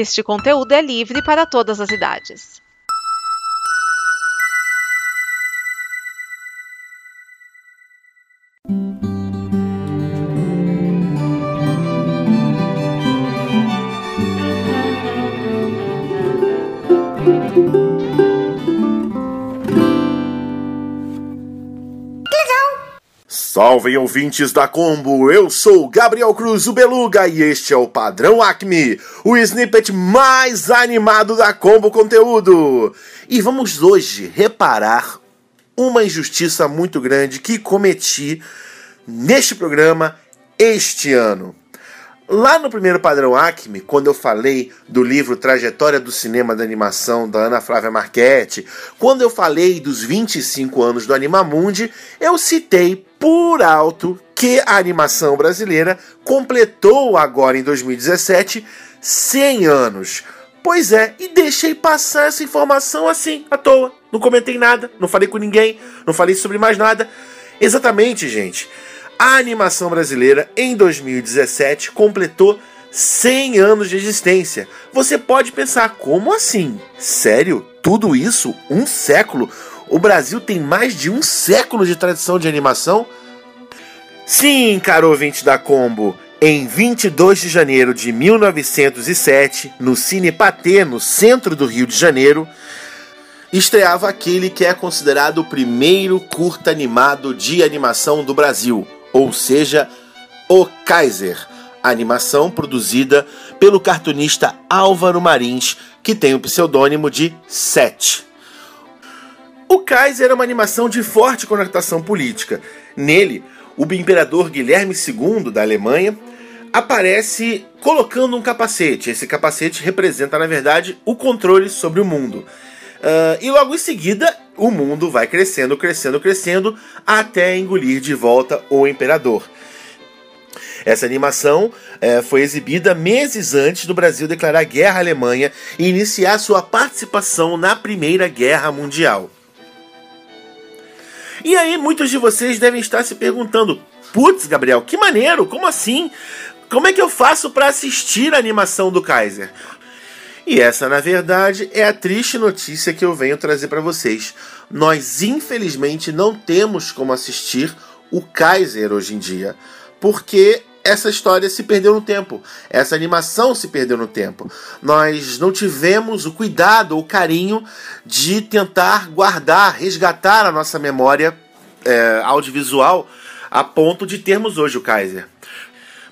Este conteúdo é livre para todas as idades. Salve ouvintes da Combo, eu sou Gabriel Cruz, o Beluga, e este é o Padrão Acme, o snippet mais animado da Combo Conteúdo. E vamos hoje reparar uma injustiça muito grande que cometi neste programa este ano. Lá no primeiro padrão Acme, quando eu falei do livro Trajetória do Cinema da Animação da Ana Flávia Marchetti, quando eu falei dos 25 anos do Animamundi, eu citei por alto que a animação brasileira completou agora em 2017 100 anos. Pois é, e deixei passar essa informação assim, à toa. Não comentei nada, não falei com ninguém, não falei sobre mais nada. Exatamente, gente a animação brasileira em 2017 completou 100 anos de existência. Você pode pensar, como assim? Sério? Tudo isso? Um século? O Brasil tem mais de um século de tradição de animação? Sim, caro ouvinte da Combo. Em 22 de janeiro de 1907, no Cine Patê, no centro do Rio de Janeiro, estreava aquele que é considerado o primeiro curta animado de animação do Brasil, ou seja, O Kaiser, animação produzida pelo cartunista Álvaro Marins, que tem o pseudônimo de Sete. O Kaiser é uma animação de forte conotação política. Nele, o imperador Guilherme II da Alemanha aparece colocando um capacete. Esse capacete representa, na verdade, o controle sobre o mundo. Uh, e logo em seguida, o mundo vai crescendo, crescendo, crescendo, até engolir de volta o imperador. Essa animação é, foi exibida meses antes do Brasil declarar guerra à Alemanha e iniciar sua participação na Primeira Guerra Mundial. E aí, muitos de vocês devem estar se perguntando: putz, Gabriel, que maneiro, como assim? Como é que eu faço para assistir a animação do Kaiser? E essa, na verdade, é a triste notícia que eu venho trazer para vocês. Nós, infelizmente, não temos como assistir o Kaiser hoje em dia, porque essa história se perdeu no tempo, essa animação se perdeu no tempo. Nós não tivemos o cuidado, o carinho de tentar guardar, resgatar a nossa memória é, audiovisual a ponto de termos hoje o Kaiser.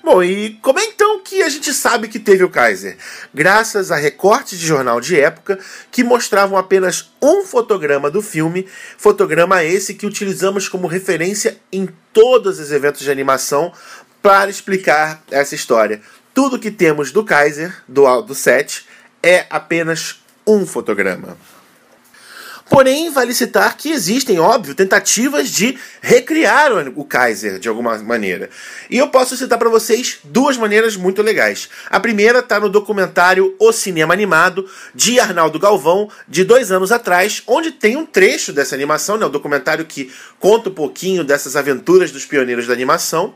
Bom, e como é então que a gente sabe que teve o Kaiser? Graças a recortes de jornal de época que mostravam apenas um fotograma do filme, fotograma esse que utilizamos como referência em todos os eventos de animação para explicar essa história. Tudo que temos do Kaiser, do, do set, é apenas um fotograma. Porém, vale citar que existem, óbvio, tentativas de recriar o Kaiser de alguma maneira. E eu posso citar para vocês duas maneiras muito legais. A primeira está no documentário O Cinema Animado, de Arnaldo Galvão, de dois anos atrás, onde tem um trecho dessa animação, né, um documentário que conta um pouquinho dessas aventuras dos pioneiros da animação.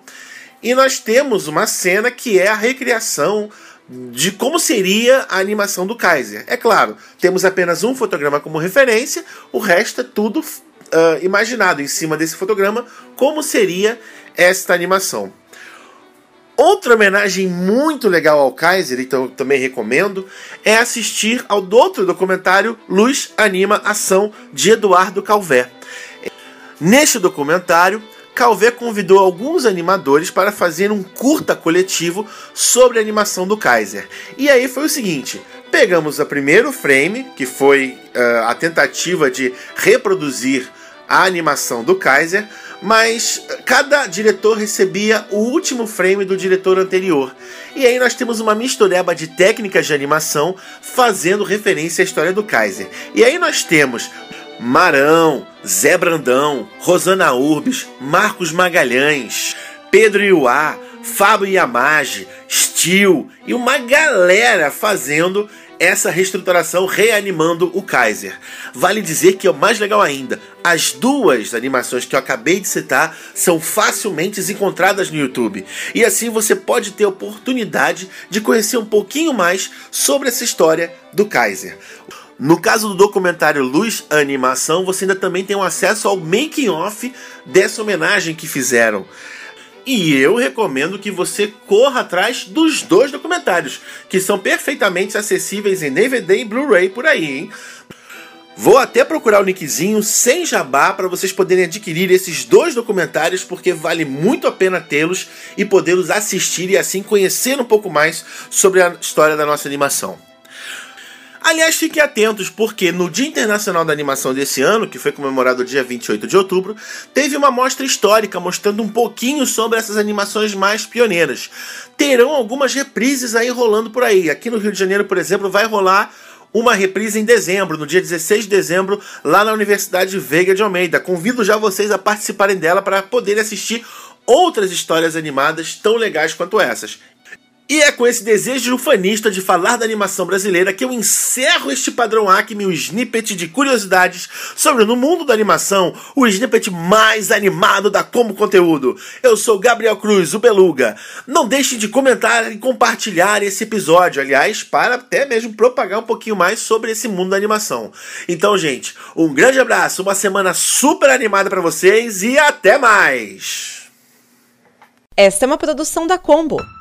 E nós temos uma cena que é a recriação de como seria a animação do Kaiser. É claro, temos apenas um fotograma como referência, o resto é tudo uh, imaginado em cima desse fotograma como seria esta animação. Outra homenagem muito legal ao Kaiser, então também recomendo, é assistir ao outro documentário Luz Anima Ação de Eduardo Calvé. Neste documentário, Calvé convidou alguns animadores para fazer um curta coletivo sobre a animação do Kaiser. E aí foi o seguinte: pegamos o primeiro frame, que foi uh, a tentativa de reproduzir a animação do Kaiser, mas cada diretor recebia o último frame do diretor anterior. E aí nós temos uma mistureba de técnicas de animação fazendo referência à história do Kaiser. E aí nós temos Marão, Zé Brandão, Rosana Urbes, Marcos Magalhães, Pedro Iuá, Fábio Yamage, Steel e uma galera fazendo essa reestruturação reanimando o Kaiser. Vale dizer que é o mais legal ainda, as duas animações que eu acabei de citar são facilmente encontradas no YouTube. E assim você pode ter a oportunidade de conhecer um pouquinho mais sobre essa história do Kaiser. No caso do documentário Luz Animação, você ainda também tem um acesso ao making off dessa homenagem que fizeram. E eu recomendo que você corra atrás dos dois documentários, que são perfeitamente acessíveis em DVD e Blu-ray por aí, hein? Vou até procurar o linkzinho sem jabá para vocês poderem adquirir esses dois documentários, porque vale muito a pena tê-los e podê-los assistir e assim conhecer um pouco mais sobre a história da nossa animação. Aliás, fiquem atentos, porque no Dia Internacional da Animação desse ano, que foi comemorado dia 28 de outubro, teve uma mostra histórica mostrando um pouquinho sobre essas animações mais pioneiras. Terão algumas reprises aí rolando por aí. Aqui no Rio de Janeiro, por exemplo, vai rolar uma reprise em dezembro, no dia 16 de dezembro, lá na Universidade Veiga de Almeida. Convido já vocês a participarem dela para poderem assistir outras histórias animadas tão legais quanto essas. E é com esse desejo ufanista de falar da animação brasileira que eu encerro este padrão Acme, o snippet de curiosidades sobre no mundo da animação, o snippet mais animado da Como Conteúdo. Eu sou Gabriel Cruz, o Beluga. Não deixem de comentar e compartilhar esse episódio, aliás, para até mesmo propagar um pouquinho mais sobre esse mundo da animação. Então, gente, um grande abraço, uma semana super animada para vocês e até mais. Esta é uma produção da Combo.